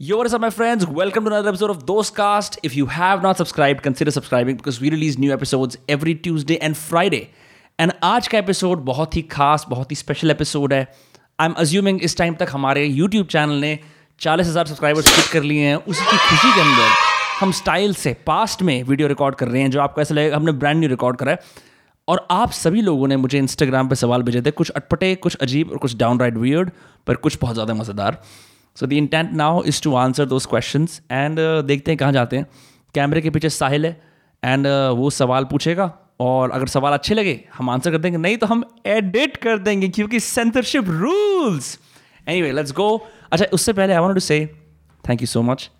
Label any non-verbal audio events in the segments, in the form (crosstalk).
Yo, what is up, my friends? Welcome to another episode of Dostcast. If you have not subscribed, consider subscribing because we release new episodes every Tuesday and Friday. And आज का episode बहुत ही खास बहुत ही special episode है I am assuming इस time तक हमारे YouTube channel ने चालीस हज़ार सब्सक्राइबर्स हिट कर लिए हैं उसी की खुशी के अंदर हम स्टाइल से पास्ट में वीडियो रिकॉर्ड कर रहे हैं जो आपको ऐसा लगेगा हमने ब्रांड न्यू रिकॉर्ड करा है और आप सभी लोगों ने मुझे इंस्टाग्राम पे सवाल भेजे थे कुछ अटपटे कुछ अजीब और कुछ डाउन राइट वियर्ड पर कुछ बहुत ज़्यादा मज़ेदार so the intent now is to answer those question and देखते हैं कहाँ जाते हैं। कैमरे के पीछे साहिल है एंड uh, वो सवाल पूछेगा और अगर सवाल अच्छे लगे हम आंसर कर देंगे। नहीं तो हम एडिट कर देंगे क्योंकि censorship rules anyway let's go अच्छा उससे पहले I want to say thank you so much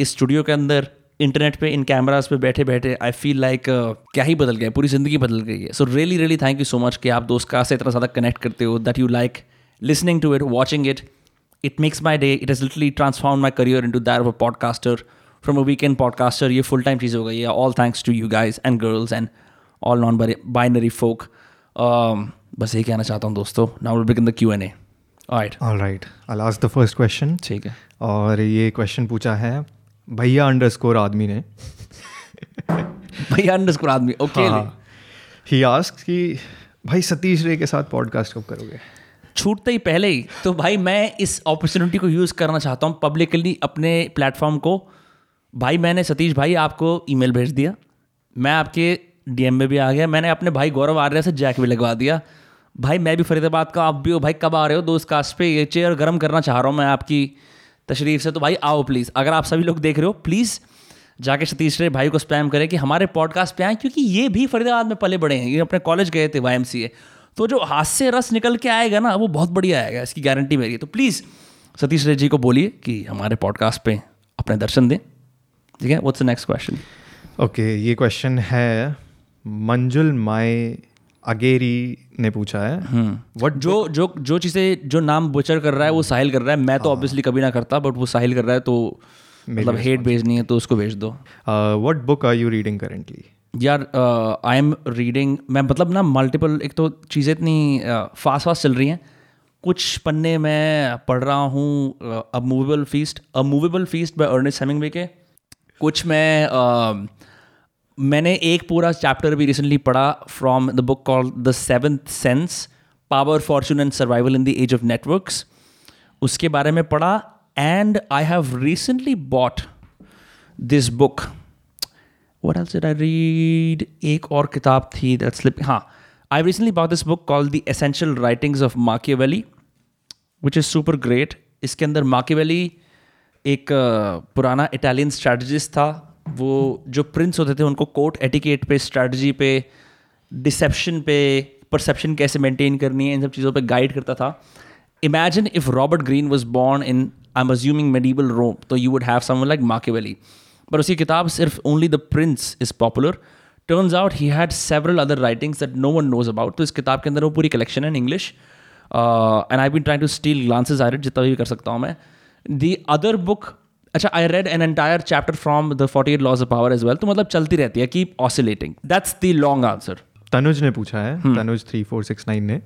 इस स्टूडियो के अंदर इंटरनेट पे इन कैमराज पे बैठे बैठे आई फील लाइक क्या ही बदल गया पूरी ज़िंदगी बदल गई है। So really really thank you so much कि आप दोस्त का से इतना ज़्यादा कनेक्ट करते हो that you like listening to it watching it it makes my day it is literally transform my career into their a podcaster from a weekend podcaster ये फुल टाइम चीज़ हो गई है। All thanks to you guys and girls and all non binary folk बस यही कहना चाहता हूँ दोस्तों। Now will begin the Q N A all right last the first question ठीक है। और ये क्वेश्चन पूछा है भैया अंडर स्कोर आदमी ने। भैया अंडर आदमी ओके ही आस्क कि भाई सतीश रे के साथ पॉडकास्ट कब करोगे? छूटते ही पहले ही तो भाई मैं इस अपॉर्चुनिटी को यूज़ करना चाहता हूँ पब्लिकली अपने प्लेटफॉर्म को। भाई मैंने सतीश भाई आपको ईमेल भेज दिया। मैं आपके डीएम में भी आ गया। मैंने अपने भाई गौरव आर्य से जैक भी लगवा दिया। भाई मैं भी फरीदाबाद का, आप भी हो, भाई कब आ रहे हो दोस्त कास्ट पे? ये चेयर गर्म करना चाह रहा हूँ मैं आपकी तशरीफ़ से तो भाई आओ प्लीज़ अगर आप सभी लोग देख रहे हो प्लीज़ जाके सतीश रे भाई को स्पैम करें कि हमारे पॉडकास्ट पे आए, क्योंकि ये भी फरीदाबाद में पले बड़े हैं। ये अपने कॉलेज गए थे वाईएमसीए तो जो हाथ से रस निकल के आएगा ना वो बहुत बढ़िया आएगा इसकी गारंटी मेरी है। तो प्लीज़ सतीश रे जी को बोलिए कि हमारे पॉडकास्ट पे अपने दर्शन दें। ठीक है? What's the next question okay ये क्वेश्चन है मंजुल माए अगेरी ने पूछा है। वट जो जो जो चीज़ें जो नाम बुचर कर रहा है वो साहिल कर रहा है। मैं तो ऑब्वियसली कभी ना करता बट वो साहिल कर रहा है तो मतलब हेट भेजनी है तो उसको भेज दो। What book are you reading currently यार आई एम रीडिंग मैं मतलब ना मल्टीपल एक तो चीज़ें इतनी फास्ट फास्ट चल रही हैं। कुछ पन्ने मैं पढ़ रहा हूँ a movable feast a movable feast by Ernest Hemingway के। कुछ मैं uh, मैंने एक पूरा चैप्टर भी रिसेंटली पढ़ा from the book call the seventh sense power fortune and survival in the age of networks उसके बारे में पढ़ा and I have recently bought this book what else did I read एक और किताब थी दैट स्लिप हाँ recently bought this book call the essential writings of Machiavelli which is super great इसके अंदर माकियवली एक पुराना इटालियन स्ट्रैटेजिस्ट था। वो जो प्रिंस होते थे, उनको कोर्ट एटिकेट पे स्ट्रैटी पे डिसेप्शन पे परसेप्शन कैसे मेंटेन करनी है, इन सब चीज़ों पे गाइड करता था। Imagine if Robert Greene was born in I am assuming medieval Rome तो you would have someone like Machiavelli पर उसकी किताब सिर्फ़ only the prince is popular turns out he had several other writings that no one knows about तो इस किताब के अंदर वो पूरी कलेक्शन है in English and I been try to steal glances I जितना भी कर सकता हूँ मैं. दी अदर बुक अच्छा I read an entire chapter from the forty eight laws of power as well तो मतलब चलती रहती है keep oscillating that's the long answer Tanuj ने पूछा है Tanuj three four six nine ने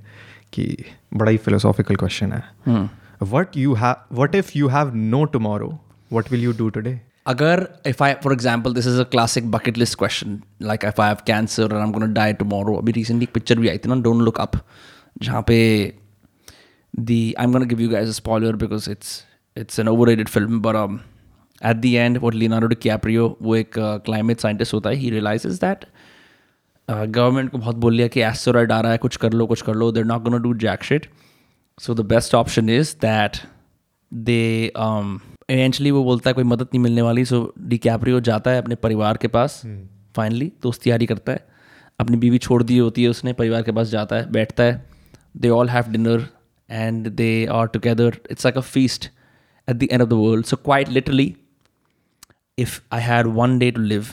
कि बड़ा ही फिलोसॉफिकल क्वेश्चन है. What you have what if you have no tomorrow what will you do today अगर if I for example this is a classic bucket list question like if I have cancer और I am gonna die tomorrow अभी recently एक picture भी आई थी ना don't look up जहाँ पे the I am gonna give you guys a spoiler because it's it's an overrated film but at the end what Leonardo DiCaprio वो एक क्लाइमेट uh, साइंटिस्ट होता है he realize is that government को बहुत बोल लिया कि एस्टोराइड आ रहा है कुछ कर लो कुछ कर लो they're not gonna do jack shit so the best option is that they eventually वो बोलता है कोई मदद नहीं मिलने वाली सो डी कैप्रियो जाता है अपने परिवार के पास फाइनली hmm. दोस्त तैयारी करता है। अपनी बीवी छोड़ दी होती है उसने परिवार के पास जाता है बैठता है। They all have dinner and they are together it's like a feast at the end of the world so quite literally if I had one day to live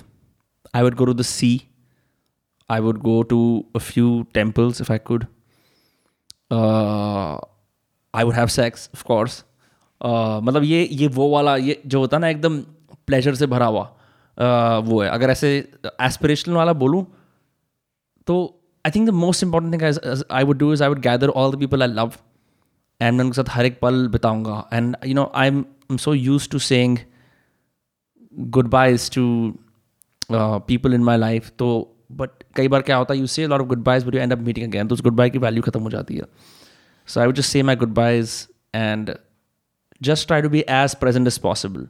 I would go to the sea I would go to a few temples if I could I would have sex course. Uh, मतलब ये ये वो वाला ये जो होता है ना एकदम प्लेजर से भरा हुआ uh, वो है। अगर ऐसे एस्पिरेशनल वाला बोलूँ तो I think the most important thing I would do is I would gather all the people I love and मैं उनके साथ हर एक पल बिताऊँगा। And you know I am so use to saying goodbyes to people in my life तो but कई बार क्या होता है you say a lot of goodbyes but you end up meeting again तो उस goodbye की वैल्यू खत्म हो जाती है। So I would say my good goodbyes and just try to be as present as possible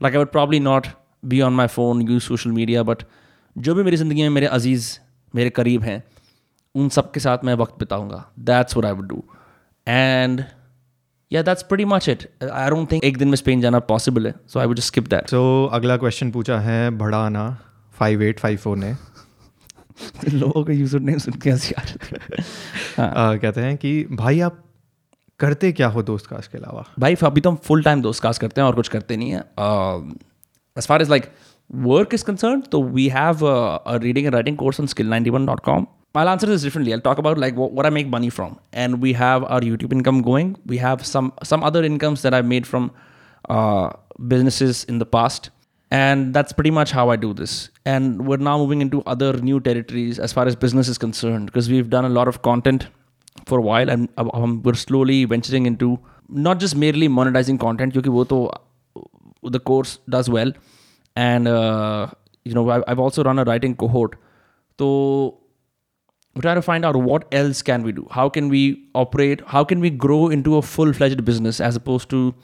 like I would probably not be on my phone use social media but जो भी मेरी ज़िंदगी में मेरे अज़ीज़ मेरे करीब हैं उन सब के साथ मैं वक्त बिताऊँगा that's what I would do and yeah that's pretty much it I don't think एक दिन में स्पेन जाना पॉसिबल है so I would just skip that तो अगला क्वेश्चन पूछा है बड़ा आना फाइव एट फाइव फोर ने लोगों का यूज़र नेम सुन के हँसी है। हाँ आ, कहते हैं कि भाई आप करते क्या हो दोस्त कास्ट के अलावा भाई अभी तो हम फुल टाइम दोस्त कास्ट करते हैं और कुछ करते नहीं है as far as like work is concern तो we have a reading and writing course on skill ninety one dot com answer this differently. I'll talk about like what, what I make money from, and we have our YouTube income going. We have some some other incomes that I've made from uh, businesses in the past, and that's pretty much how I do this. And we're now moving into other new territories as far as business is concerned because we've done a lot of content for while and अब हम we're slowly venturing into not just merely monetizing content क्योंकि वो तो the course does well and you know I also run a writing cohort तो try to find out what else can we do how can we operate how can we grow into a full fledged business as opposed to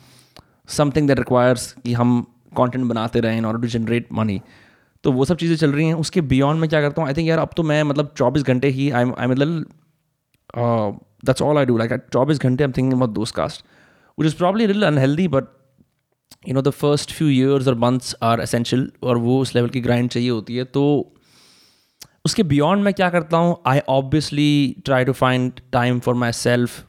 something that requires कि हम content बनाते रहें इन to generate money तो वो सब चीज़ें चल रही हैं। उसके बियॉन्ड में क्या करता हूँ? आई थिंक यार, अब तो मैं मतलब चौबीस घंटे ही आई आई मतलब that's all I do like चौबीस घंटे I am thinking about Dostcast which is probably real unhealthy but you know the first few years और मंथ्स आर असेंशियल और वो उस लेवल की ग्राइंड चाहिए होती है तो उसके बियॉन्ड मैं क्या करता हूँ I obviously try to find time for myself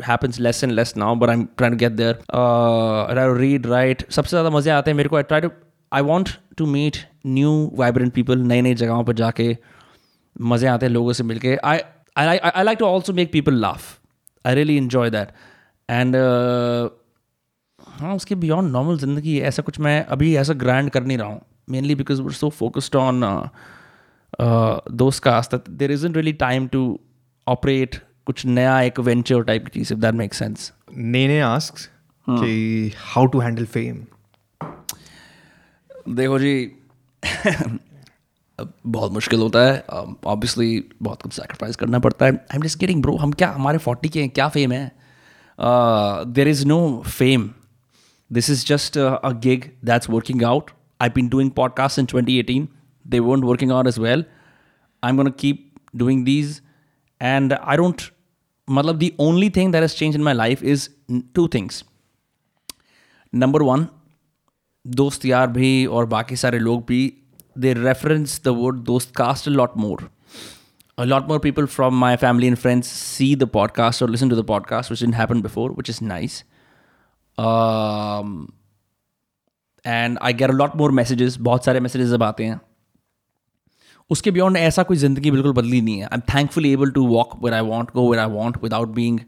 happens less and less now but i'm trying to get there. Uh, I read write. सबसे ज़्यादा मज़े आते हैं मेरे को I try to I want to meet new vibrant people नई नई जगहों पर जाके मज़े आते हैं लोगों से मिलके I I I like to also make people laugh I really enjoy that and हाँ उसके बियॉन्ड नॉर्मल ज़िंदगी ऐसा कुछ मैं अभी ऐसा ग्रैंड कर नहीं रहा हूँ। Mainly because we're so focused on दोस्त cost that there isn't really time to operate कुछ नया एक वेंचर टाइप की चीज़ if that make sense Nene asks कि हाउ टू हैंडल फेम देखो जी बहुत मुश्किल होता है ऑब्वियसली um, बहुत कुछ सेक्रीफाइस करना पड़ता है I am just getting bro हम क्या हमारे फोर्टी के हैं क्या फेम है there is no fame this is just a gig that's working out I been doing podcast in twenty eighteen they weren't working out as well. I'm going to keep doing these. And I don't, matlab, the only thing that has changed in my life is two things. Number one, दोस्त यार भी और बाकी सारे लोग भी reference the word dost cast a lot more. A lot more people from my family and friends see the podcast or listen to the podcast, which didn't happen before, which is nice. Um, I get a lot more messages. बहुत सारे messages अब आते हैं उसके beyond ऐसा कोई ज़िंदगी बिल्कुल बदली नहीं है I am thankfully able to walk where I want go where I want without being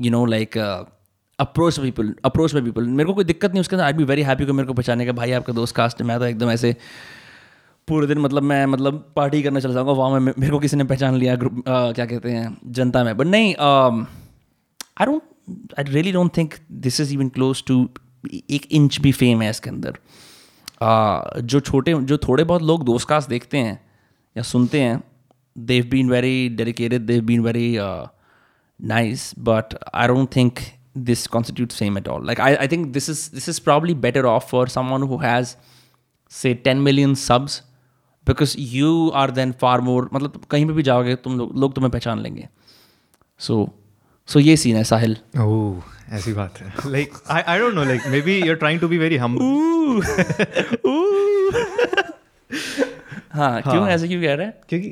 you know like approach people approach by people मेरे को कोई दिक्कत नहीं उसके अंदर आई बी वेरी हैप्पी को मेरे को पहचाने का भाई आपका दोस्त कास्ट है मैं तो एकदम ऐसे पूरे दिन मतलब मैं मतलब पार्टी करने चल जाऊँगा वहाँ में मेरे को किसी ने पहचान लिया ग्रुप क्या कहते हैं जनता में। बट नहीं I don't I really don't think this is even close to एक इंच भी फेम है इसके अंदर। Uh, जो छोटे जो थोड़े बहुत लोग दोस्त कास्ट देखते हैं या सुनते हैं they've been very dedicated they've been very nice but I don't think this constitutes fame at all. Like I, I think this is this is probably better off for someone who has say 10 million subs because you are then far more मतलब कहीं पर भी जाओगे तुम लोग लोग तुम्हें पहचान लेंगे। सो सो ये सीन है साहिल। ओह ऐसी बात है। Like I I don't know like maybe you are trying to be very hmm हाँ क्यों ऐसे क्यों कह रहे हैं? क्योंकि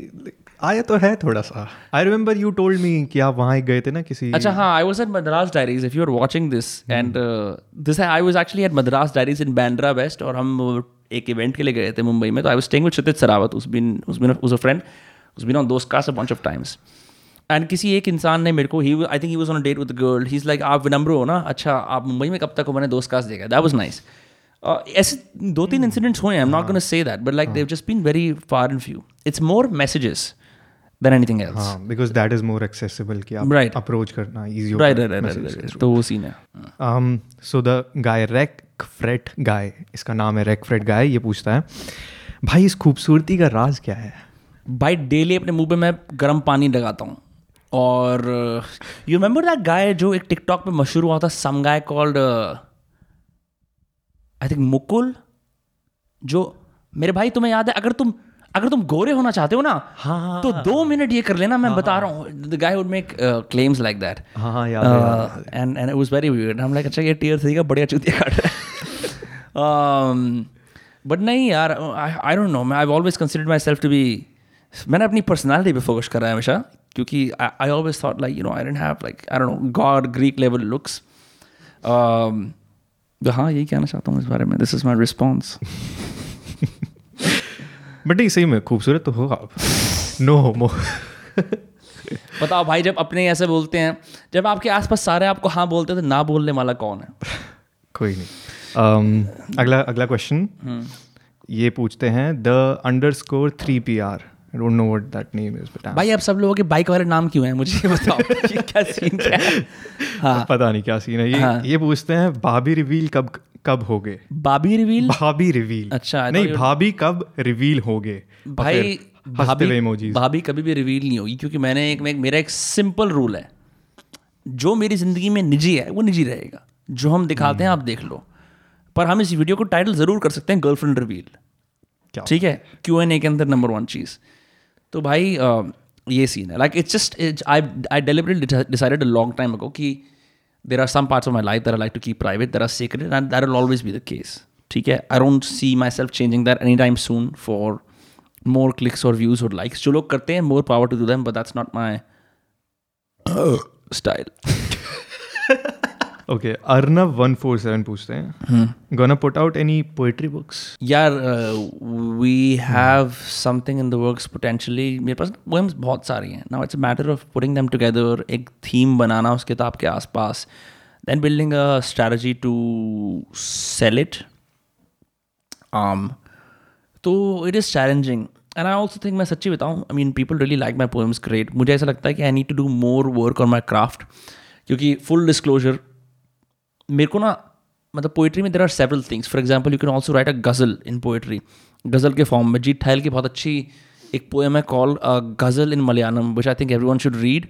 आया तो है थोड़ा सा। I remember you told me कि आप वहाँ गए थे ना किसी अच्छा हाँ I was at Madras Diaries if you are watching this and this I was actually at Madras Diaries in Bandra West और हम एक इवेंट के लिए गए थे मुंबई में तो I was staying with Kshitij Sarawat has been has been has friend has been on Dostcast a bunch of times and किसी एक इंसान ने मेरे को ही I think he was on date with girl he is like आप विनम्र हो ना? अच्छा आप मुंबई में कब तक हो? मैंने दोस्त कास्ट देखा दैट वॉज़ नाइस ऐसे दो तीन इंसिडेंट्स हुए हैं I am not gonna say that but like they've just been very far and few it's more messages than anything else हाँ because that is more accessible कि आप Right. Approach करना easy right right right तो वो scene है। So the guy rake freight guy इसका नाम है रेक फ्रेट गाय ये पूछता है भाई इस खूबसूरती का राज क्या है? भाई डेली अपने मुँह पे मैं गर्म पानी लगाता हूँ। और यू रिमेंबर दैट गाय जो एक टिकटॉक पे मशहूर हुआ था some guy called I think Mukul जो मेरे भाई तुम्हें याद है? अगर तुम अगर तुम गोरे होना चाहते हो ना हाँ, तो दो मिनट ये कर लेना मैं हाँ, बता रहा हूँ। The guy would make claims like that हाँ हाँ है, है। And and it was very weird hmm like अच्छा ये टीयर थ्री का बढ़िया चूतिया काट रहा है (laughs) बट नहीं यार आई डोंट नो मैं I always consider myself to be मैंने अपनी पर्सनैलिटी पे फोकस करा है हमेशा क्योंकि I always thought like you know I didn't have like I don't know god Greek level looks हाँ यही कहना चाहता हूँ इस बारे में. This is my response but नहीं सही में खूबसूरत तो हो आप नो होमो बताओ भाई जब अपने ऐसे बोलते हैं जब आपके आसपास सारे आपको हाँ बोलते हैं तो ना बोलने वाला कौन है? कोई नहीं। Um, अगला अगला क्वेश्चन ये पूछते हैं the underscore three P R don't know what that name is but भाई अब सब लोगों के बाइक वाले नाम क्यों हैं? मुझे बताओ। (laughs) क्या सीन क्या है? हाँ। पता नहीं क्या सीन है। ये हाँ। ये पूछते हैं भाभी रिवील कब कब होगे? बाबी रिवील भाभी रिवील अच्छा, नहीं भाभी कब रिवील होगे? और भाई भाभी भाभी कभी भी रिवील नहीं होगी क्योंकि मैंने एक मेरा एक सिंपल रूल है। जो मेरी ज़िंदगी में निजी है वो निजी रहेगा। जो हम दिखाते हैं आप देख लो। पर हम इस वीडियो को टाइटल ज़रूर कर सकते हैं गर्लफ्रेंड रिवील ठीक है? क्यू एन ए के अंदर नंबर वन चीज़। तो भाई ये सीन है। Like it's just I I deliberately decided a long time ago कि there are some parts of my life that I like to keep private there are secret and that will always be the case ठीक है I don't see myself changing that any time soon for more clicks और views और likes जो लोग करते हैं more power to do them but that's not my (coughs) style (laughs) Okay Arnav one four seven पूछते हैं। Gonna put out any poetry books यार we have something in the works potentially मेरे पास पोएम्स बहुत सारी हैं। Now it's a matter of putting them together एक theme बनाना उस किताब के आसपास। Then building a strategy to sell it um तो it is challenging and I also think मैं सच्ची बताऊँ I mean people really like my poems great मुझे ऐसा लगता है कि I need to do more work on my craft क्योंकि फुल डिस्क्लोजर मेरे को ना मतलब पोइट्री में there are several things for example you can also write a ghazal in poetry ghazal के फॉर्म में जीत ठायल की बहुत अच्छी एक पोएम है call ghazal in Malayalam which I think everyone should read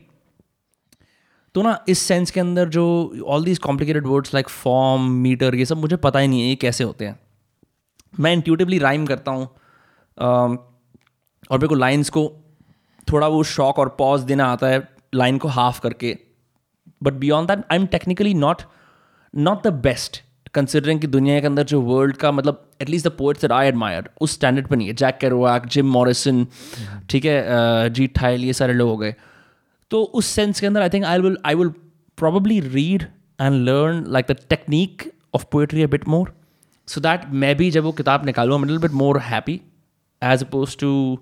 तो ना इस सेंस के अंदर जो all these complicated words like form metre ये सब मुझे पता ही नहीं है ये कैसे होते हैं। मैं इंट्यूटिवली राइम करता हूँ um, और मेरे को लाइन्स को थोड़ा वो शॉक और पॉज देना आता है लाइन को हाफ़ करके। But beyond that I am technically not not the best considering की दुनिया के अंदर जो वर्ल्ड का मतलब at least the poets at I admire उस स्टैंडर्ड पर नहीं है। जैक कैरोक जिम मॉरिसन ठीक है जीत ठाइल ये सारे लोग हो गए। तो उस सेंस के अंदर I think I will I will probably read and learn like the technique of poetry a bit more so that मैं भी जब वो किताब निकालू middle bit more happy as opposed to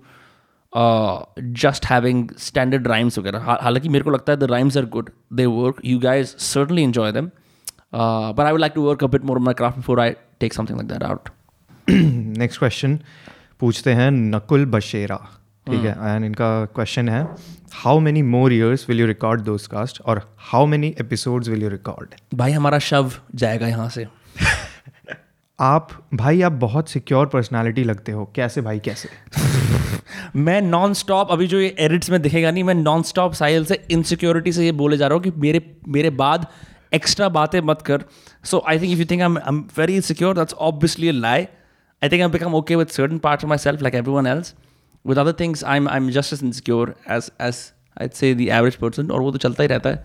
just having standard rhymes वगैरह। हालाँकि मेरे को लगता है the rhymes are good they work you guys certainly enjoy them uh, but I would like to work a bit more on my craft before I take something like that out. (clears throat) Next question पूछते हैं नकुल बशेरा ठीक है? And इनका question है how many more years will you record those cast और how many episodes will you record भाई हमारा शव जाएगा यहाँ से। (laughs) आप भाई आप बहुत सिक्योर पर्सनालिटी लगते हो। कैसे भाई कैसे? (laughs) मैं नॉन स्टॉप अभी जो ये एडिट्स में दिखेगा नहीं मैं नॉन स्टॉप साहिल से इनसिक्योरिटी से ये बोले जा रहा हूँ कि मेरे मेरे बाद एक्स्ट्रा बातें मत कर। So I think if you think I am very secure that's obviously lie I think I become okay with certain part of myself like everyone else with other things I am I am just as insecure as as I say the average person और वो तो चलता ही रहता है।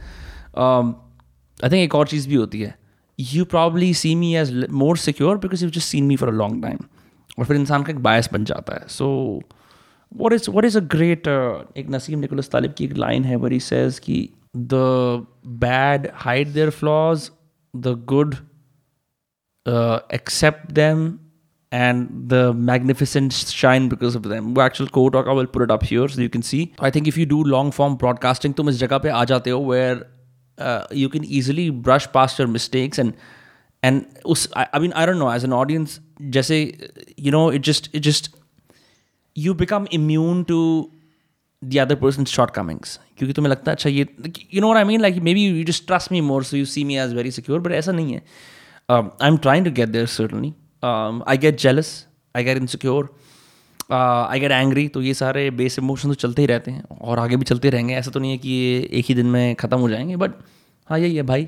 I think एक और चीज़ भी होती है। You probably see me as more secure because you just seen me for a long time और फिर इंसान का एक बायस बन जाता है। So what is what is a uh, एक नसीम निकोलस तालिब की एक लाइन है वरी सेज कि the bad hide their flaws the good uh, accept them and the magnificent shine because of them वो actual quote होगा will put it up here so you can see I think if you do long form broadcasting तुम इस जगह पे आ जाते हो where uh, you can easily brush past your mistakes and and उस I, I mean I don't know as an audience जैसे you know it just it just you become immune to the other person shortcomings क्योंकि तुम्हें लगता है अच्छा ये you know I mean like maybe you just trust me more so you see me as very secure but ऐसा नहीं है। I am trying to get there certainly I get jealous I get insecure I get angry तो ये सारे base emotion तो चलते ही रहते हैं और आगे भी चलते रहेंगे। ऐसा तो नहीं है कि ये एक ही दिन में ख़त्म हो जाएँगे बट हाँ यही है भाई।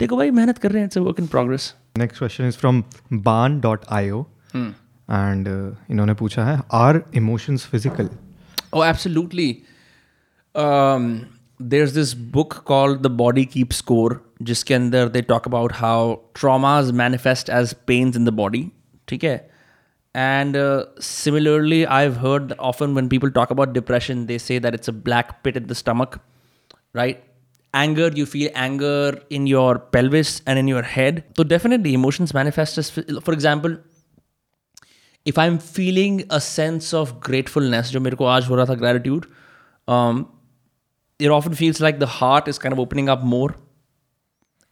देखो भाई मेहनत कर रहे हैं it's work in progress next question is from बान डॉट आई ओ एंड इन्होंने पूछा है are emotions physical Oh, absolutely. Um, there's this book called The Body Keeps Score, जिसके अंदर they talk about how traumas manifest as pains in the body. ठीक है And uh, similarly, I've heard that often when people talk about depression, they say that it's a black pit in the stomach, right? Anger, you feel anger in your pelvis and in your head. So definitely, emotions manifest as, for example, if I am feeling a sense of gratefulness जो मेरे को आज हो रहा था gratitude it often feels like the heart is kind opening up more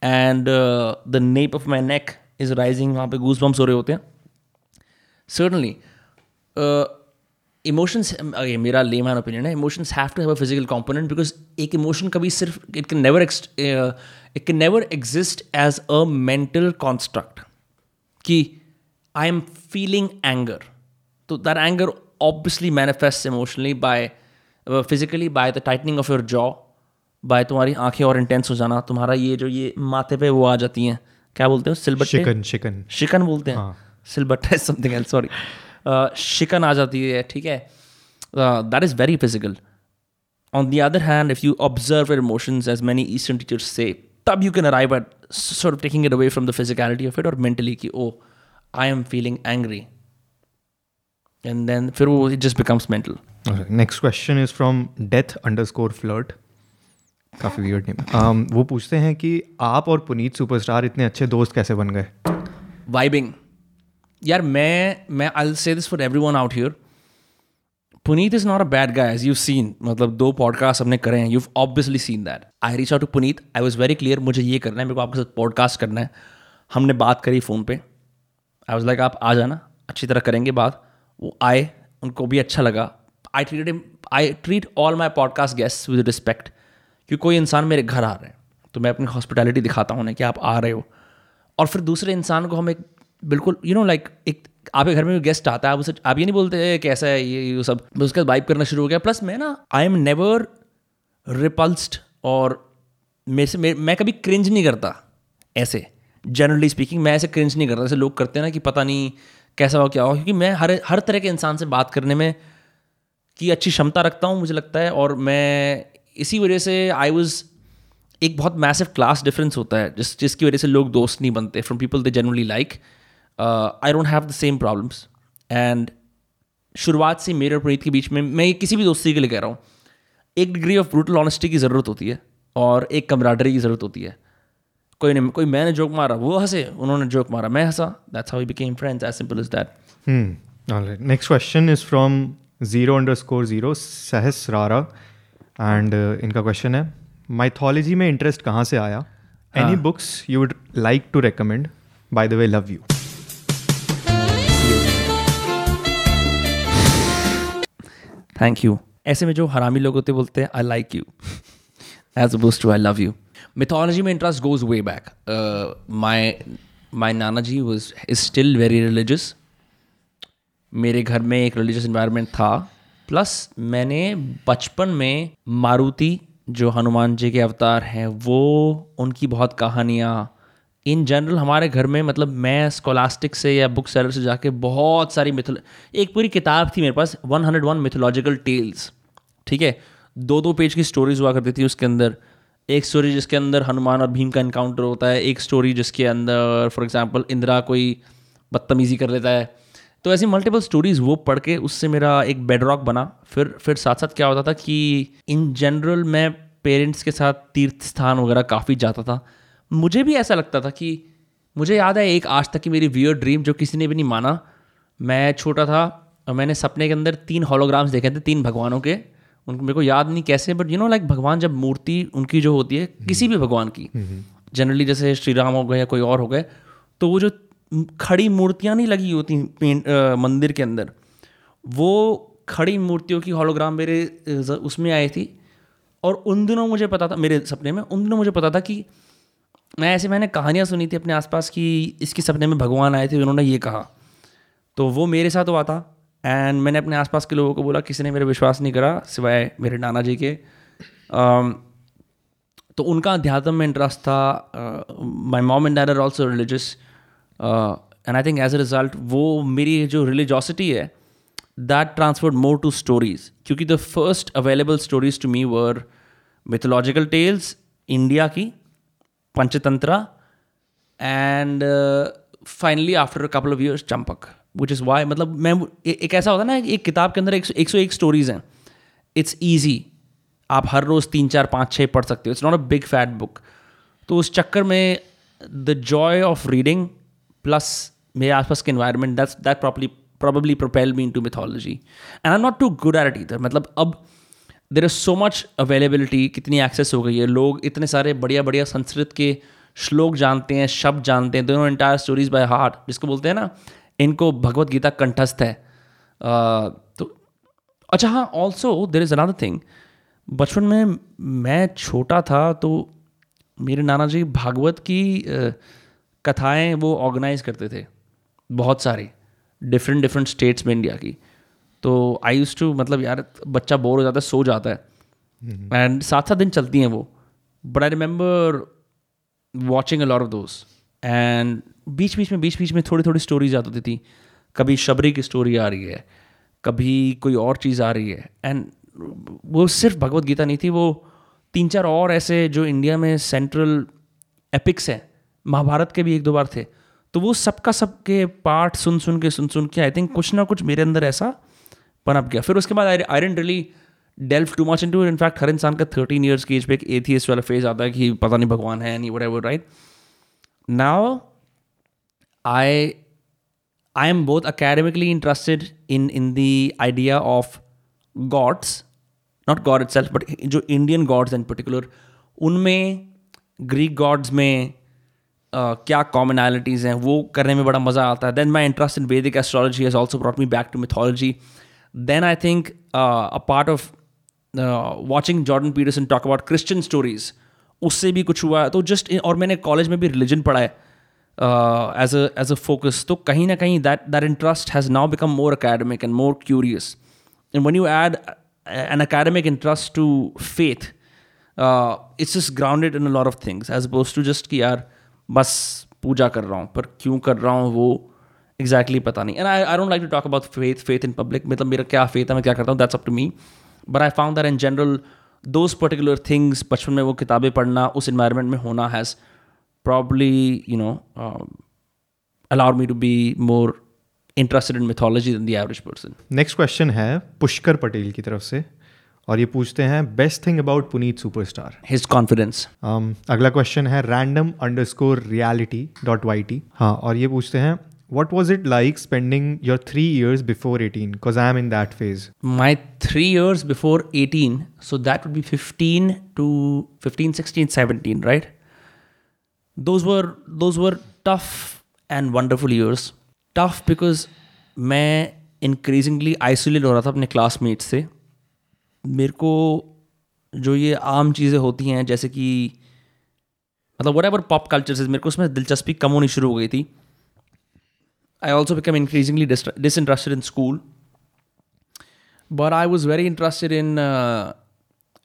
and the nape of my neck is rising वहाँ पर goose bumps हो रहे होते हैं। सर्टनली इमोशंस ये मेरा ले मैन ओपिनियन है emotions have to have a physical component because एक इमोशन कभी सिर्फ़ it can never ex it can never exist as a mental construct कि आई एम फीलिंग एंगर तो that anger obviously manifest emotionally by physically by the tightening of your jaw by तुम्हारी आँखें और intense हो जाना तुम्हारा ये जो ये माथे पे वो आ जाती हैं। क्या बोलते हो सिलबट शिकन शिकन। शिकन बोलते हैं? सिलबट है समथिंग एल्स सॉरी शिकन आ जाती है ठीक है? That is very physical on the other hand if you observe your emotions as many eastern teachers say तब you can arrive at sort taking it away from the physicality of it और mentally की ओ I am feeling angry and then फिर वो it just becomes mental next question is from death underscore flirt काफ़ी weird name वो पूछते हैं कि आप और पुनीत सुपरस्टार इतने अच्छे दोस्त कैसे बन गए? वाइबिंग यार मैं मैं I say this for everyone out here Puneet is not a bad guy you seen मतलब दो पॉडकास्ट हमने करे हैं you obviously seen that I reach out to Puneet I was very clear मुझे ये करना है मेरे को आपके साथ पॉडकास्ट करना है। हमने बात करी फ़ोन पर आई वॉज़ लाइक आप आ जाना, अच्छी तरह करेंगे बात। वो आए, उनको भी अच्छा लगा। I treat I treat all my podcast guest with respect कि कोई इंसान मेरे घर आ रहे हैं तो मैं अपनी हॉस्पिटैलिटी दिखाता हूँ उन्हें कि आप आ रहे हो। और फिर दूसरे इंसान को हम एक, बिल्कुल यू नो लाइक एक आपके घर में गेस्ट आता है, आप उसे, आप ये नहीं बोलते कैसा है, ये ये सब। उसके बाद वाइब करना शुरू हो गया। प्लस मैं ना आई एम नेवर रिपल्स्ड और मेरे से, मैं कभी क्रिंज नहीं करता, ऐसे। जनरली स्पीकिंग मैं ऐसे क्रिंज नहीं करता जैसे लोग करते हैं ना कि पता नहीं कैसा हो, क्या हो, क्योंकि मैं हर हर तरह के इंसान से बात करने में की अच्छी क्षमता रखता हूँ, मुझे लगता है, और मैं इसी वजह से आई वॉज़ एक बहुत मैसिव क्लास डिफरेंस होता है, जिस, जिसकी वजह से लोग दोस्त नहीं बनते from people they generally like I don't have the same problems and शुरुआत से मेरे और पुनीत के बीच में, मैं किसी भी दोस्ती के लिए कह रहा हूँ, एक डिग्री ऑफ़ ब्रूटल ऑनेस्टी की ज़रूरत होती है, और एक कमराडरी की ज़रूरत होती है। कोई नहीं कोई मैंने जोक मारा वो हंसे उन्होंने जोक मारा मैं हंसा that's how we became friends as simple is that next question is from zero underscore zero Sahasrara and इनका क्वेश्चन है माइथोलॉजी में इंटरेस्ट कहाँ से आया any books you would like to recommend by the way love you thank you ऐसे में जो हरामी लोग होते बोलते हैं I like you as a opposed to I love you mythology में interest goes way back my my Nana ji was is still very religious मेरे घर में एक रिलीजियस इन्वायरमेंट था। प्लस मैंने बचपन में मारुति, जो हनुमान जी के अवतार हैं, वो, उनकी बहुत कहानियाँ इन जनरल हमारे घर में मतलब मैं स्कॉलास्टिक से या बुक सेलर से जाके बहुत सारी मिथो एक पूरी किताब थी मेरे पास 101 मिथोलॉजिकल टेल्स ठीक है? दो दो पेज की स्टोरीज हुआ करती थी उसके अंदर। एक स्टोरी जिसके अंदर हनुमान और भीम का इनकाउंटर होता है, एक स्टोरी जिसके अंदर फॉर एग्जांपल इंदिरा कोई बदतमीज़ी कर लेता है। तो ऐसी मल्टीपल स्टोरीज वो पढ़ के उससे मेरा एक बेडरॉक बना। फिर फिर साथ साथ क्या होता था कि इन जनरल मैं पेरेंट्स के साथ तीर्थ स्थान वगैरह काफ़ी जाता था। मुझे भी ऐसा लगता था कि मुझे याद है एक आज तक की मेरी वियर ड्रीम जो किसी ने भी नहीं माना। मैं छोटा था और मैंने सपने के अंदर तीन होलोग्राम्स देखे थे, तीन भगवानों के। उनको मेरे को याद नहीं कैसे बट यू नो लाइक भगवान जब मूर्ति उनकी जो होती है किसी भी भगवान की जनरली जैसे श्री राम हो गए या कोई और हो गए तो वो जो खड़ी मूर्तियाँ नहीं लगी होती पेंट मंदिर के अंदर वो खड़ी मूर्तियों की हॉलोग्राम मेरे उसमें आई थी और उन दिनों मुझे पता था मेरे सपने में उन दिनों मुझे पता था कि मैं ऐसे मैंने कहानियाँ सुनी थी अपने आसपास कि इसके सपने में भगवान आए थे उन्होंने ये कहा। तो वो मेरे साथ हुआ था एंड मैंने अपने आसपास के लोगों को बोला किसी ने मेरा विश्वास नहीं करा सिवाय मेरे नाना जी के। Um, तो उनका अध्यात्म में इंटरेस्ट था my mom and dad are also religious and I think as a result वो मेरी जो रिलीजॉसिटी है that transferred more to stories क्योंकि the first available stories to me were mythological tales India की Panchatantra and finally after couple of years Champak which is why मतलब मैं एक ऐसा होता है ना एक किताब के अंदर एक, सौ एक स्टोरीज हैं। इट्स ईजी आप हर रोज़ तीन चार पाँच छः पढ़ सकते हो। It's not a big fat book तो उस चक्कर में the joy of reading plus मेरे आसपास के environment that's that properly probably propelled me into mythology. And i'm not too good at it either. मतलब अब there is so much availability कितनी एक्सेस हो गई है। लोग इतने सारे बढ़िया बढ़िया संस्कृत के श्लोक जानते हैं शब्द जानते हैं। दोनों एंटायर स्टोरीज बाय हार्ट जिसको बोलते हैं ना इनको भगवत गीता कंठस्थ है। तो अच्छा हाँ also there is another thing बचपन में मैं छोटा था तो मेरे नाना जी भागवत की कथाएँ वो ऑर्गेनाइज करते थे बहुत सारी डिफरेंट डिफरेंट स्टेट्स में इंडिया की। तो आई यूज़ टू मतलब यार बच्चा बोर हो जाता है सो जाता है। एंड सात सात दिन चलती हैं वो। But I remember watching a lot of those and बीच बीच में बीच बीच में थोड़ी थोड़ी स्टोरीज आती थी। कभी शबरी की स्टोरी आ रही है, कभी कोई और चीज़ आ रही है। एंड वो सिर्फ़ भगवत गीता नहीं थी, वो तीन चार और ऐसे जो इंडिया में सेंट्रल एपिक्स हैं, महाभारत के भी एक दो बार थे। तो वो सबका सबके पार्ट सुन सुन के, सुन सुन के आई थिंक कुछ ना कुछ मेरे अंदर ऐसा पनप गया। फिर उसके बाद I didn't really delve too much into in fact हर इंसान का थर्टीन ईयर्स की एज पे एक एथियस्ट वाला फ़ेज़ आता है कि पता नहीं भगवान है, नहीं what right now I I am both academically interested in in the idea of gods, not God itself, but जो Indian gods in particular, उनमें Greek gods में uh, क्या commonalities हैं वो करने में बड़ा मज़ा आता है then my interest in Vedic astrology has also brought me back to mythology then I think uh, a part of uh, watching Jordan Peterson talk about Christian stories उससे भी कुछ हुआ तो जस्ट और मैंने कॉलेज में भी रिलीजन पढ़ा है। As a as a focus तो कहीं ना कहीं that that interest has now become more academic and more curious and when you add an academic interest to faith it's is grounded in lot of things as opposed to just कि यार, बस पूजा कर रहा हूँ, पर क्यों कर रहा हूँ वो एग्जैक्टली exactly पता नहीं। And I I don't like to talk about faith faith in public मतलब मेरा क्या फेथ है, मैं क्या करता हूँ that's up to me but I found that in general those particular things बचपन में वो किताबें पढ़ना उस इन्वायरमेंट में होना has probably you know um, me to be more interested in in mythology than the average person. Next question है पुष्कर पटेल की तरफ़ से और ये पूछते हैं best thing about Puneet superstar his confidence. Um, अगला क्वेश्चन है random underscore reality dot Y T हाँ और ये पूछते हैं was it like spending your three years before eighteen because I am in that phase my three years before 18 so that would be 15 to 15 16 17 right those were those were tough and wonderful years tough because मैं increasingly isolated हो रहा था अपने classmates से मेरे को जो ये आम चीज़ें होती हैं जैसे कि मतलब वट एवर पॉप कल्चर से मेरे को उसमें दिलचस्पी कम होनी शुरू हो गई थी I also become increasingly disinterested in school but I was very interested in uh,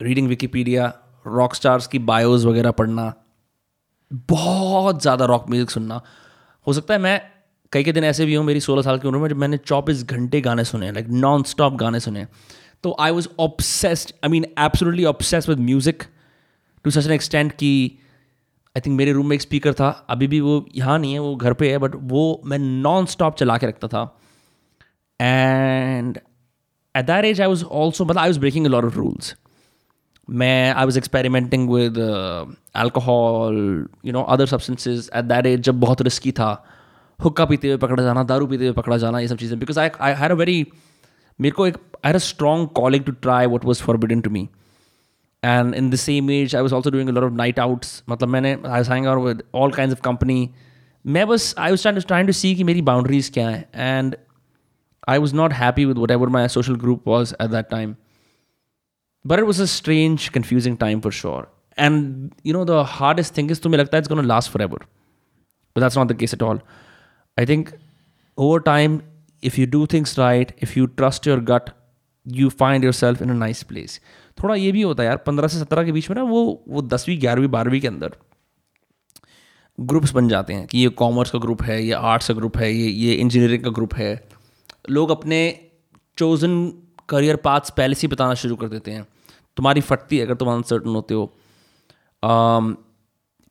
reading Wikipedia, rock stars की बायोज वगैरह पढ़ना बहुत ज़्यादा रॉक म्यूज़िक सुनना। हो सकता है मैं कई कई दिन ऐसे भी हूँ मेरी सोलह साल की उम्र में जब मैंने चौबीस घंटे गाने सुने लाइक नॉन स्टॉप गाने सुने तो I was obsessed I mean absolutely obsessed with music to such an extent कि आई थिंक मेरे रूम में एक स्पीकर था। अभी भी वो यहाँ नहीं है वो घर पे है बट वो मैं नॉन स्टॉप चला के रखता था। And at that age, I was also मतलब I was breaking a lot of rules. मैं I was experimenting with uh, you know other other at that age जब बहुत रिस्की था। हुक्का पीते हुए पकड़ा जाना दारू पीते हुए पकड़ा जाना ये सब चीज़ें। Because I I had a very मेरे को एक I had a strong calling to try what was forbidden to me And in the same age I was also doing lot of night outs मतलब मैंने I hang out with all kind of company मैं बस I was trying to see कि मेरी boundaries क्या हैं and I was not happy with whatever my social group was at that time. But it was a strange, confusing time for sure. And you know, the hardest thing is to me like it's gonna last forever. But that's not the case at all. I think over time, if you do things right, if you trust your gut, you find yourself in a nice place. थोड़ा ये भी होता है यार, पंद्रह से सत्रह के बीच में ना वो वो दसवीं, ग्यारहवीं, बारहवीं के अंदर ग्रुप्स बन जाते हैं कि ये कॉमर्स का ग्रुप है, ये आर्ट्स का ग्रुप है, ये ये इंजीनियरिंग का ग्रुप है। लोग अपने चोजन करियर पाथ्स पहले से बताना शुरू कर देते हैं। तुम्हारी फटती है अगर तुम अनसर्टन होते हो।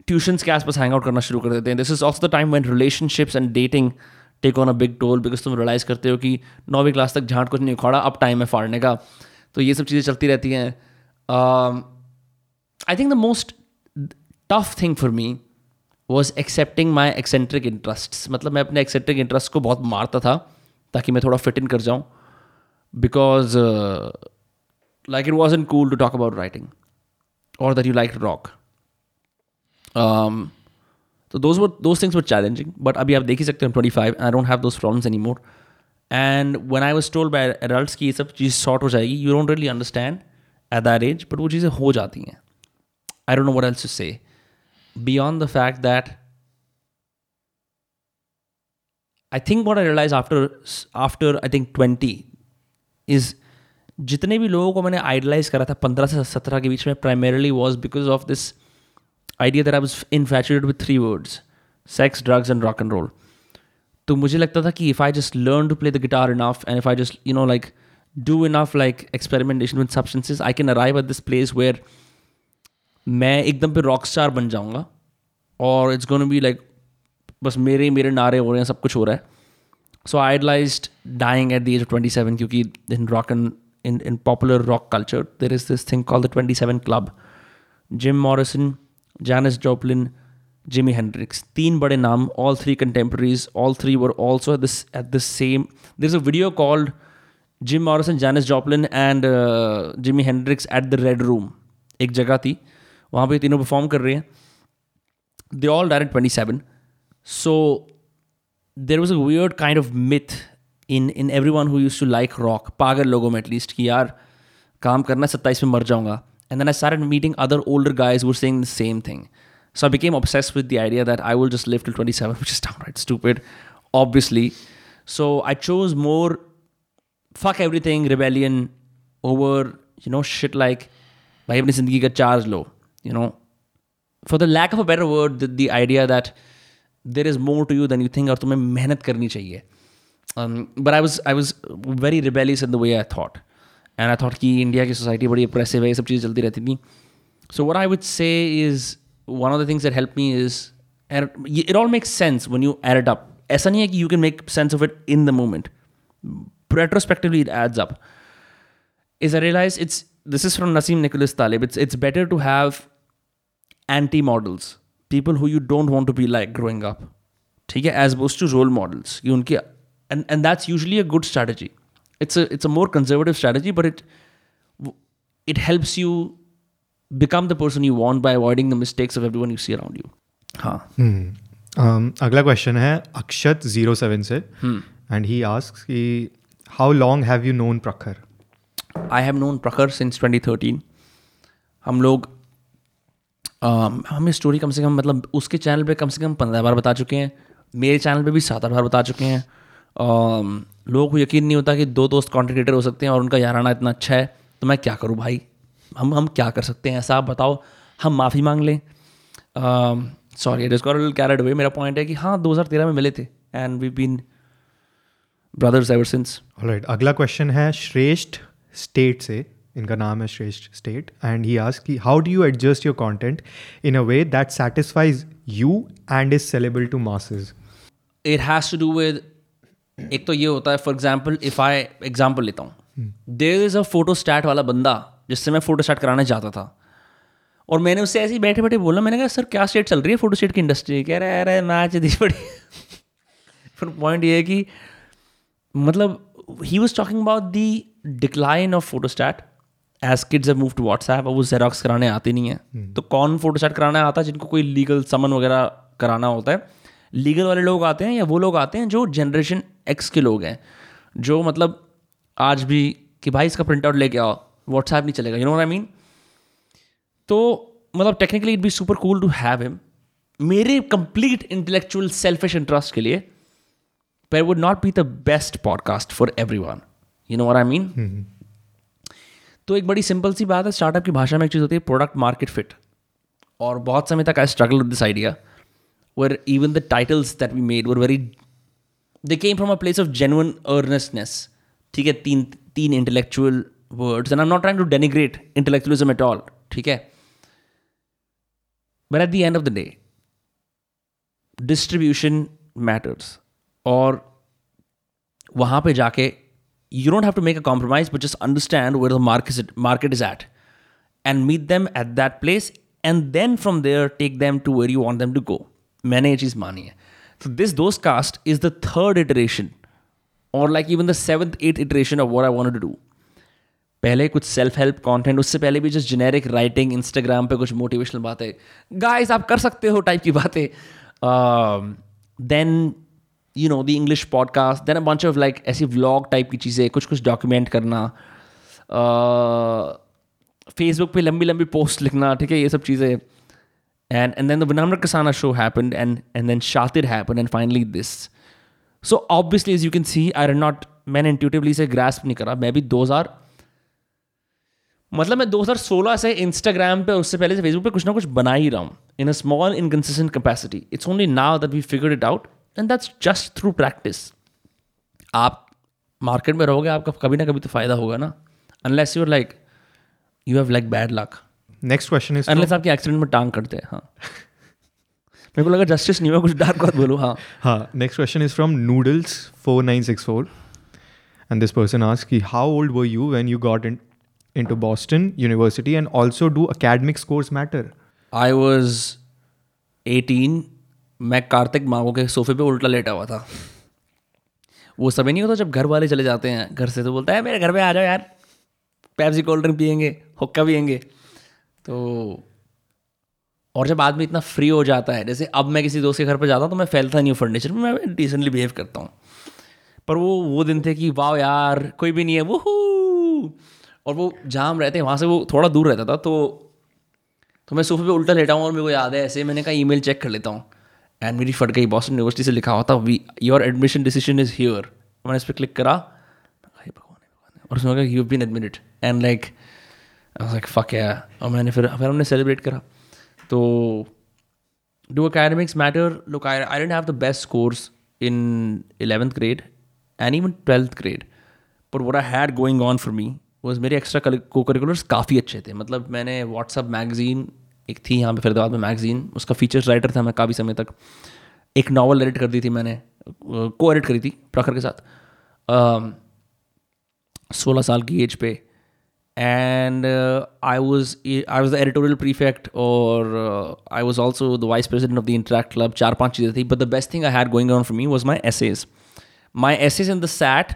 ट्यूशन्स के आसपास हैंग आउट करना शुरू कर देते हैं। This is also the time when relationships and dating take on a big toll because तुम रियलाइज़ करते हो कि नौवीं क्लास तक झांट कुछ नहीं उखाड़ा, अब टाइम है फाड़ने का। तो ये सब चीज़ें चलती रहती हैं। I think the most tough thing for me was accepting my eccentric interest मतलब मैं अपने एक्सेंट्रिक इंटरेस्ट को बहुत मारता था, ताकि मैं थोड़ा फिट इन कर जाऊँ। Because like it was in cool to talk about writing और दैट यू लाइक रॉक तो those were those things were challenging but अभी आप देख ही सकते हो twenty five I don't have those problems any more and one I was told by adult की ये सब चीज़ शॉर्ट हो जाएगी you don't really understand at that age but वो चीज़ें हो जाती हैं। I don't know what else say beyond the fact that I think what I realized after after I think 20 is जितने भी लोगों को मैंने आइडलाइज करा था पंद्रह से सत्रह के बीच में primarily was because of this idea that I was infatuated with three words sex drugs and rock and roll तो मुझे लगता था कि if I just learn to play the guitar enough and if I just you know like do enough like experimentation with substances I can arrive at this place where मैं एकदम पे rock star बन जाऊँगा और it's gonna be like बस मेरे मेरे नारे हो रहे हैं, सब कुछ हो रहा है। So I idolise dying at the age of twenty seven क्योंकि in rock and in in popular rock culture there is this thing call the twenty seven club Jim Morrison Janis Joplin Jimi Hendrix तीन बड़े नाम all three contemporaries all three were also at the same there is a video called Jim Morrison Janis Joplin and Jimi Hendrix at the red room एक जगह थी, वहाँ पर तीनों perform कर रहे हैं। They all direct twenty seven so there was a weird kind of myth in in every one who use to like rock पागल लोगों में एटलीस्ट कि यार, काम करना सत्ताईस में मर जाऊँगा। एंड देन आई सारे मीटिंग अदर ओल्डर गाइज़ वो sang the same thing so i became obsessed with the idea that i will just live till 27 which is downright (laughs) stupid obviously so i chose more fuck everything rebellion over you know shit like भाई अपनी ज़िंदगी का charge low you know for the lack of a better word the idea that there is more to you than you think और तुम्हें मेहनत करनी चाहिए but I was I was very rebellious in the way I thought and I thought कि India की society बड़ी oppressive है ये सब चीज़ें चलती रहती थी so what I would say is One of the things that help me is it all make sense when you add up ऐसा नहीं है कि you can make sense of it in the moment retrospectively it adds up is I realize it's this is from Nassim Nicholas Taleb. It's it's better to have anti models people who you don't want to be like growing up ठीक है as opposed to role models कि उनके and and that's usually a good strategy it's it's a more conservative strategy but it it helps you become the person you want by avoiding the mistakes of everyone you see around you. हाँ। Um, अगला question है Akshat zero seven से। And he ask कि how long have you known Prakhar I have known Prakhar since 2013 हम लोग हम story कम से कम मतलब उसके चैनल पे कम से कम पंद्रह बार बता चुके हैं। मेरे चैनल पे भी सात आठ बार बता चुके हैं। लोगों को यकीन नहीं होता कि दो दोस्त कॉन्ट्रीक्रेटर हो सकते हैं और उनका याराना इतना अच्छा है। तो मैं क्या करूँ भाई? हम हम क्या कर सकते हैं? ऐसा आप बताओ। हम माफ़ी मांग लें। सॉरी डिस्कॉर कैरेड हुए मेरा पॉइंट है कि हाँ दो हज़ार तेरह में मिले थे and we been brothers ever since right अगला क्वेश्चन है श्रेष्ठ स्टेट से। इनका नाम है Shreshth state and he ask कि how do you adjust your content in a way that satisfies you and is sellable to masses it has to do with एक तो ये होता है for example if I example लेता हूँ। There is a photostat वाला बंदा जिससे मैं फ़ोटो स्टार्ट कराने जाता था। और मैंने उससे ऐसे ही बैठे बैठे बोला मैंने कहा सर क्या स्टेट चल रही है फ़ोटो स्टेट की इंडस्ट्री कह रहे अरे मैच दी बड़ी (laughs) फिर पॉइंट ये है कि मतलब he was talking about the decline of photostat as kids move to WhatsApp वो जेरोक्स कराने आते नहीं है। hmm. तो कौन फ़ोटो सेट कराने आता है जिनको कोई लीगल समन वगैरह कराना होता है? लीगल वाले लोग आते हैं या वो लोग आते हैं जो जनरेशन एक्स के लोग हैं जो मतलब आज भी कि भाई इसका प्रिंट आउट लेके आओ। व्हाट्सएप नहीं चलेगा यू नो आई मीन तो मतलब technically it be super cool to have him मेरे कंप्लीट इंटेलेक्चुअल सेल्फिश इंटरेस्ट के लिए पर would not be the best podcast for every one you know I mean तो एक बड़ी सिंपल सी बात है स्टार्टअप की भाषा में एक चीज़ होती है प्रोडक्ट मार्केट फिट और बहुत समय तक I struggle with this idea were even the titles that we made were very they came from a place of genuine earnestness ठीक है तीन तीन intellectual Words and I am not trying to denigrate intellectualism at all ठीक है but at the end of the day distribution matters और वहाँ पे जाके you don't have to make a compromise, but just understand where the market is, market is at and meet them at that place. And then from there, take them to where you want them to go. Manage is money. So this those cast is the third iteration or like even the seventh, eighth iteration of what I wanted to do. पहले कुछ self help content उससे पहले भी just generic writing Instagram पे कुछ motivational बातें। Guys आप कर सकते हो टाइप की बातें। Then you know the English podcast then a bunch of like ऐसी व्लॉग टाइप की चीज़ें कुछ कुछ डॉक्यूमेंट करना फेसबुक पे लंबी लंबी पोस्ट लिखना, ठीक है, ये सब चीज़ें। And and then the Vinamra Kasana show happen and and then Shaatir happen and finally this so obviously as you can see I not मैंने इंट्यूटिवली से ग्रास्प नहीं करा। मैं भी दो हज़ार मतलब मैं 2016 से इंस्टाग्राम पे उससे पहले से फेसबुक पे कुछ ना कुछ बना ही रहा हूँ in a small inconsistent capacity it's only now that we figure it out and that's just through practice आप मार्केट में रहोगे आपका कभी ना कभी तो फ़ायदा होगा ना unless you're like you have like bad luck next question is unless आपके एक्सीडेंट में टांग करते हैं हाँ। (laughs) मेरे को लगा जस्टिस नहीं हुआ कुछ डार्क बात बोलो हाँ। हाँ next question is from noodles four nine six four and this person ask कि how old were you when you got in into Boston University and also do academic scores matter? I was 18 मैं कार्तिक मांगो के सोफे पे उल्टा लेटा हुआ था। वो समय नहीं होता जब घर वाले चले जाते हैं। घर से तो बोलता है, मेरे घर पे आ जाओ यार। पैप्सी कोल्ड ड्रिंक पियेंगे, हुक्का पियेंगे। तो और जब आदमी इतना फ्री हो जाता है, जैसे अब मैं किसी दोस्त के घर पर जाता हूँ तो मैं फैलता नहीं हूँ फर्नीचर में, मैं डिसेंटली बिहेव करता हूँ। पर वो वो दिन थे कि, वाह यार, कोई भी नहीं है वो और वो जहाँ हम रहते हैं, वहाँ से वो थोड़ा दूर रहता था तो तो मैं सोफे पे उल्टा लेटा हूँ और मेरे को याद है, ऐसे मैंने कहा, ईमेल चेक कर लेता हूँ. एंड मेरी फट गई बॉस्टन यूनिवर्सिटी से लिखा हुआ था we your admission decision is here मैंने इस पर क्लिक करा और उसमें you been admitted and like like fuck है और मैंने फिर फिर हमने सेलिब्रेट करा। तो do academics matter look I I didn't have the best scores in eleventh grade and even twelfth grade पर what I had going on for me was मेरे एक्स्ट्रा को करिकुलर्स काफ़ी अच्छे थे। मतलब मैंने व्हाट्सअप मैगजीन एक थी यहाँ पे फरीदाबाद में मैगजीन उसका फीचर्स राइटर था मैं काफ़ी समय तक। एक नावल एडिट कर दी थी मैंने को एडिट करी थी प्रखर के साथ सोलह साल की एज पे। And I was I was the editorial prefect और I was also the vice president of the interact club चार पाँच चीज़ें थी। But the best thing I had going on for me was my essays my essays in the SAT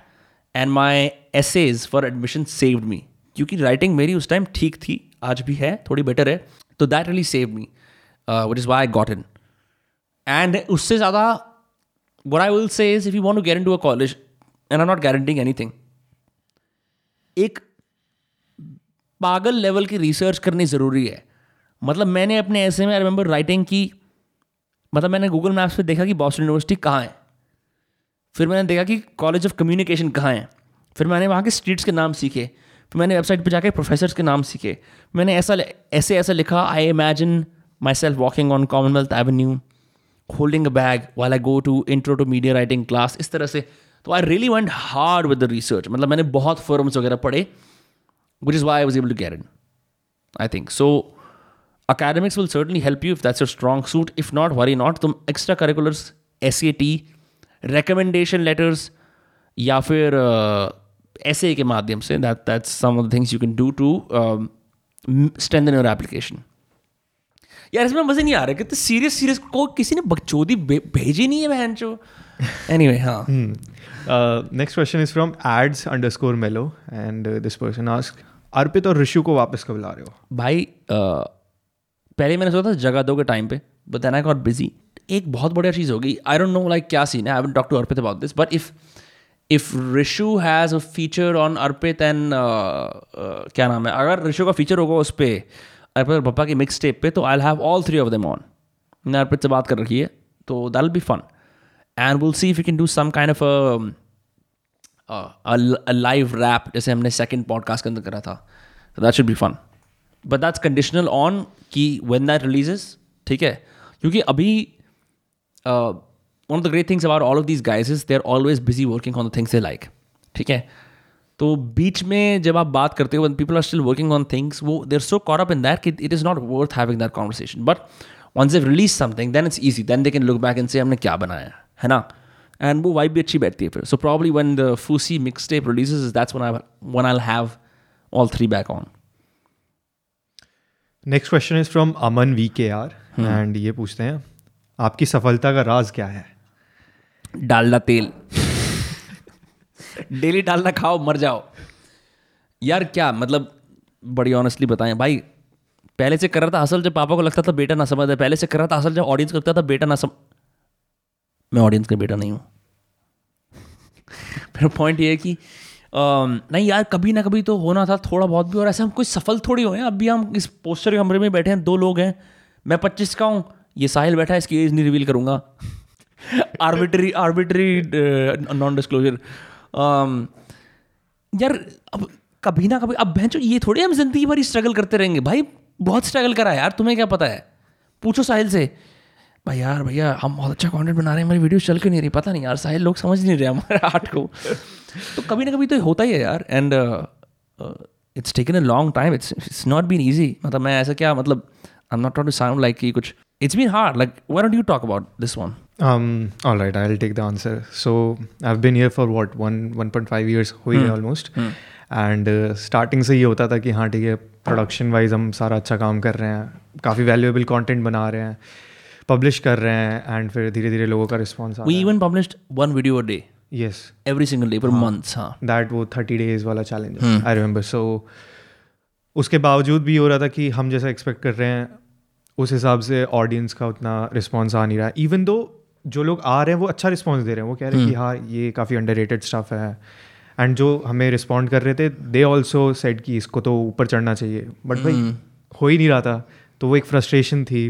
and my essays for admission saved me क्योंकि writing मेरी उस time ठीक थी आज भी है थोड़ी बेटर है तो that really save me what is why I got in and उससे ज़्यादा what I will say is if you want to get into a college, and I'm not guaranteeing anything, एक पागल लेवल की research करनी ज़रूरी है। मतलब मैंने अपने ऐसे में आई रिमेंबर राइटिंग की मतलब मैंने गूगल मैप्स पे देखा कि बॉस्टन यूनिवर्सिटी कहाँ है। फिर मैंने देखा कि कॉलेज ऑफ़ कम्युनिकेशन कहाँ है। फिर मैंने वहाँ के स्ट्रीट्स के नाम सीखे। फिर मैंने वेबसाइट पर जाके प्रोफेसर्स के नाम सीखे। मैंने ऐसा ऐसे ऐसा लिखा I imagine myself walking on Commonwealth Avenue holding a bag while I go to intro to media writing class इस तरह से। तो I really went hard with the research मतलब मैंने बहुत फॉर्म्स वगैरह पढ़े which is why I was able to care in I think so academics will certainly help you if that's your strong suit. If not, worry not. तुम extra curriculars, SAT, recommendation letters या फिर ऐसे के माध्यम से that that's some of the things you can do to strengthen your application यार इसमें मज़े नहीं आ रहे कितने सीरियस सीरियस को किसी ने बकचोदी भेजी नहीं है बहन चो। एनीवे हाँ। Next question is from aids underscore mellow and this person ask Arpit और ऋषु को वापस कब ला रहे हो? भाई uh, पहले मैंने सोचा था जगह दो के टाइम पे but then I got busy एक बहुत बढ़िया चीज़ होगी। आई डोंट नो लाइक क्या सीन है? I talk to Arpit about this but if if Rishu has a feature on Arpit and क्या नाम है? अगर रिशु का फीचर होगा उस पर अर्पित और पप्पा की मिक्स टेप पे तो I have all three of them on मैंने अर्पित से बात कर रखी है तो that'll be fun and will see if you can do some kind of live rap जैसे हमने सेकेंड पॉडकास्ट के अंदर करा था। That should be fun but that's conditional on कि वेन दैट रिलीजेस ठीक है? क्योंकि अभी one of the great things about all of these guys is they are always busy working on the things they like ठीक है? तो बीच में जब आप बात करते हो people are still working on things वो there so caught up in that कि it is not worth having that conversation but once they release something then it's easy then they can look back and say हमने क्या बनाया है? ना? And वो vibe भी अच्छी बैठती है फिर। So probably one the फूसी mix tape releases that's one I one I have all three back on next question is from Aman V K R and ये पूछते हैं आपकी सफलता का राज क्या है? डालडा तेल। डेली डालना खाओ, मर जाओ। यार क्या मतलब बड़ी ऑनेस्टली बताएँ। भाई, पहले से कर रहा था असल जब पापा को लगता था बेटा ना समझ पहले से कर रहा था असल जब ऑडियंस को लगता था बेटा ना समझ मैं ऑडियंस का बेटा नहीं हूँ। (laughs) मेरा पॉइंट ये है कि नहीं यार, कभी ना कभी तो होना था थोड़ा बहुत भी। और ऐसे हम कोई सफल थोड़ी हुए हैं। अभी हम इस पोस्टर के कमरे में बैठे हैं, दो लोग हैं। मैं पच्चीस का हूँ। ये साहिल बैठा है, इसकी एज नहीं रिवील करूँगा। आर्बिटरी आर्बिटरी नॉन डिस्क्लोजर यार, अब कभी ना कभी, अब बहन, ये थोड़ी हम ज़िंदगी भर स्ट्रगल करते रहेंगे। भाई, बहुत स्ट्रगल करा यार, तुम्हें क्या पता है? पूछो साहिल से। भाई यार, भैया, हम बहुत अच्छा कंटेंट बना रहे हैं, हमारी वीडियो चल क्यों नहीं रही? पता नहीं यार, साहिल लोग समझ नहीं रहे हमारे आर्ट को। तो कभी ना कभी तो होता ही है यार and it's taken a long time it's it's not been easy मतलब मैं ऐसा क्या मतलब I am not to sound like कि कुछ it's been hard like were do you talk about this one Um, all right, I'll take the answer. So I've been here for what one 1.5 years हुई है almost and starting से ये होता था कि हाँ ठीक है प्रोडक्शन वाइज हम सारा अच्छा काम कर रहे हैं काफ़ी वैल्यूएबल कंटेंट बना रहे हैं पब्लिश कर रहे हैं एंड फिर धीरे धीरे लोगों का response we even published one video a day yes every single day for months हाँ। दैट वो थर्टी डेज़ वाला चैलेंज आई रिमेंबर सो उसके बावजूद भी हो रहा था कि हम जैसा एक्सपेक्ट कर रहे हैं उस हिसाब से ऑडियंस का उतना रिस्पॉन्स आ नहीं रहा है। इवन दो जो लोग आ रहे हैं वो अच्छा रिस्पॉन्स दे रहे हैं। वो कह रहे हैं कि हाँ ये काफ़ी अंडर रेटेड स्टाफ है। एंड जो हमें रिस्पॉन्ड कर रहे थे दे ऑल्सो सेट कि इसको तो ऊपर चढ़ना चाहिए। बट भाई हो ही नहीं रहा था। तो वो एक फ्रस्ट्रेशन थी।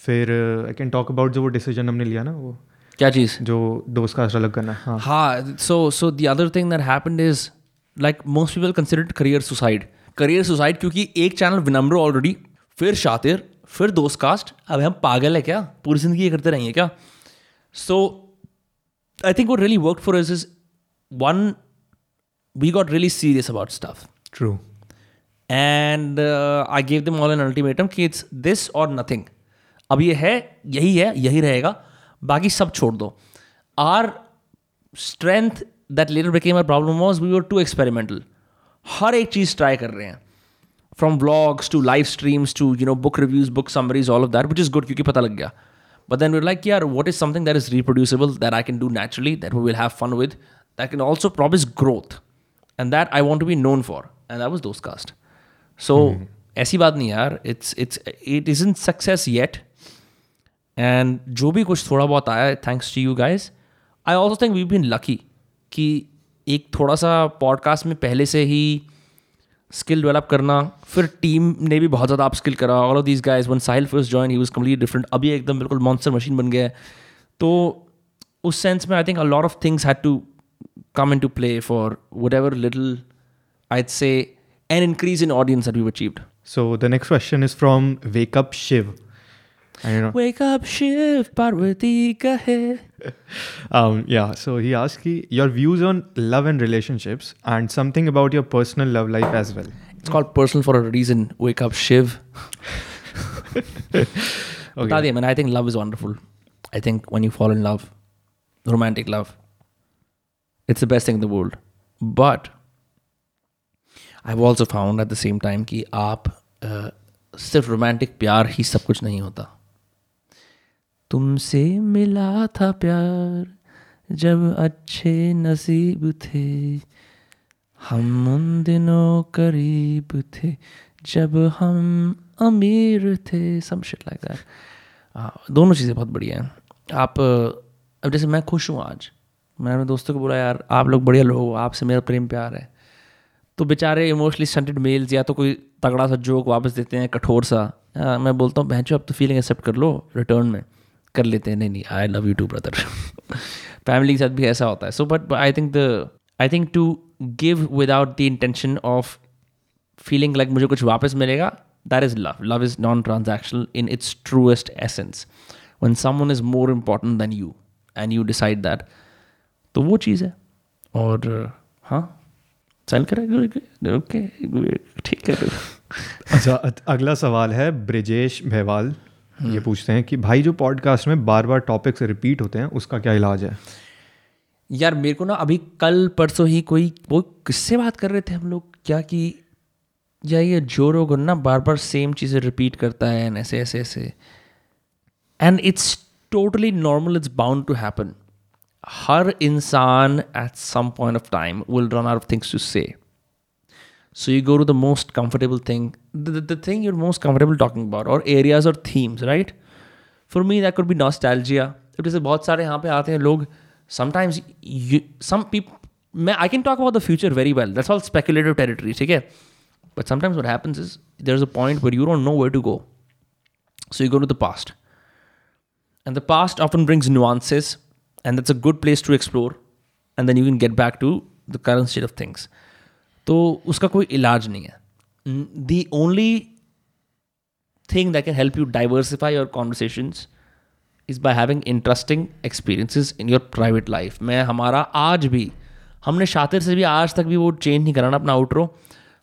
फिर आई कैन टॉक अबाउट जो वो डिसीज़न हमने लिया ना वो। क्या चीज़? जो दोस्त का अलग करना हाँ। So so the other thing that happened is like most people consider career suicide career suicide क्योंकि एक चैनल विनम्र ऑलरेडी फिर शातिर फिर दोस्त कास्ट अब हम पागल है क्या? पूरी ज़िंदगी ये करते रहेंगे क्या? सो आई थिंक वो really work for is is one we got really serious about staff true and I gave them all an ultimatum कि इट्स दिस और नथिंग अब ये है यही है यही रहेगा। बाकी सब छोड़ दो। Our strength that later became our problem was we were too experimental हर एक चीज़ ट्राई कर रहे हैं। From vlogs to live streams to you know book reviews book summaries all of that which is good क्योंकि पता लग गया। But then we like यार what is something that is reproducible that I can do naturally that we will have fun with that can also promise growth and that I want to be known for and that was Dostcast so ऐसी बात नहीं यार it's it's it is in success yet and जो भी कुछ थोड़ा बहुत आया thanks to you guys I also think we been lucky कि एक थोड़ा सा पॉडकास्ट में पहले से ही स्किल डेवलप करना, फिर टीम ने भी बहुत ज़्यादा आप स्किल करा। All of this guys one Sahil first join he was complete different अभी एकदम बिल्कुल मॉन्सर मशीन बन गया है। तो उस सेंस में I think a lot of things had to come in to play for whatever little I say an increase in audience at we achieve so the next question is from wake up Shiv Wake up, Shiv, Parvati kahe. um, yeah, so he asked he, your views on love and relationships and something about your personal love life as well. It's called personal for a reason. Wake up, Shiv. Okay. Bata diya, man, I think love is wonderful. I think when you fall in love, romantic love, it's the best thing in the world. But I've also found at the same time कि आप uh, सिर्फ़ romantic प्यार ही सब कुछ नहीं होता तुमसे मिला था प्यार जब अच्छे नसीब थे। हम उन दिनों करीब थे जब हम अमीर थे। सम शिट लाइक दैट दोनों चीज़ें बहुत बढ़िया हैं। आप अब जैसे मैं खुश हूँ आज। मैंने दोस्तों को बोला यार आप लोग बढ़िया लोग हो आपसे मेरा प्रेम प्यार है। तो बेचारे इमोशनली स्टंटेड मेल्स या तो कोई तगड़ा सा जोक वापस देते हैं कठोर सा। हाँ, मैं बोलता हूँ बहन अब तो फीलिंग एक्सेप्ट कर लो रिटर्न में। कर लेते हैं। नहीं नहीं I love you too brother family के साथ भी ऐसा होता है। So but I think the I think to give without the intention of feeling like मुझे कुछ वापस मिलेगा that is love love is non transactional in its truest essence one someone is more important than you and you decide that तो वो चीज़ है। और हाँ? चल कर? ओके ठीक है। अच्छा अगला सवाल है ब्रिजेश भैवाल ये पूछते हैं कि भाई जो पॉडकास्ट में बार बार टॉपिक्स रिपीट होते हैं उसका क्या इलाज है? यार मेरे को ना अभी कल परसों ही कोई वो किससे बात कर रहे थे हम लोग? क्या कि या ये जो रोग ना बार बार सेम चीज़ें रिपीट करता है एंड ऐसे ऐसे ऐसे। And it's totally normal it's bound to happen हर इंसान at some point of time will run out of things to say So you go to the most comfortable thing, the, the, thing you're most comfortable talking about, or areas or themes, right? For me, that could be nostalgia. It is बहुत सारे यहाँ पे आते हैं लोग sometimes you, some people मैं I can talk about the future very well. That's all speculative territory, ठीक है? But sometimes what happens is there's a point where you don't know where to go. So you go to the past. And the past often brings nuances, and that's a good place to explore. And then you can get back to the current state of things. तो उसका कोई इलाज नहीं है। The only thing that can help you diversify your conversations is by having interesting experiences in your private life में, हमारा आज भी, हमने शातिर से भी आज तक भी वो चेंज नहीं कराना अपना आउटरो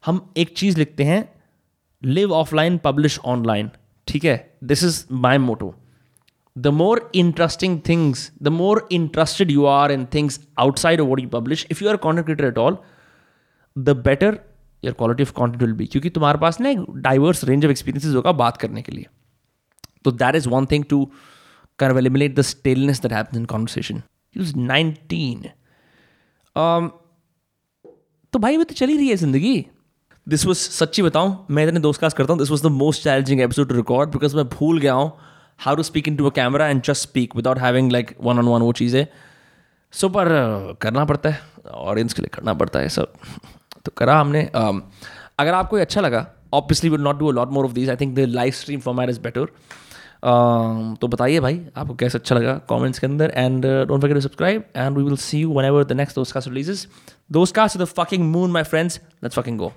हम एक चीज़ लिखते हैं लिव ऑफलाइन पब्लिश ऑनलाइन ठीक है? This is my motto the more interesting things the more interested you are in things outside of what you publish if you are content at all the better your quality of content will be क्योंकि तुम्हारे पास ना एक diverse range of experiences होगा बात करने के लिए। तो that is one thing to kind of eliminate the staleness that happens in conversation. He was 19. Um, तो भाई वो तो चली रही है ज़िंदगी। दिस वॉज़ सच्ची बताऊँ मैं इतने दोस्त कास्ट करता हूँ this was the most challenging episode to record because मैं भूल गया हूँ how to speak in to a camera and just speak without having like one on one वो चीज़ें। सो पर करना पड़ता है ऑडियंस के लिए करना पड़ता है सब तो करा हमने um, अगर आपको अच्छा लगा obviously will not do a lot more of this I think the live stream format is better तो बताइए भाई आपको कैसा अच्छा लगा कॉमेंट्स के अंदर and don't forget to subscribe and we will see you whenever the next Dostcast releases Dostcast fucking moon my friends let's fucking go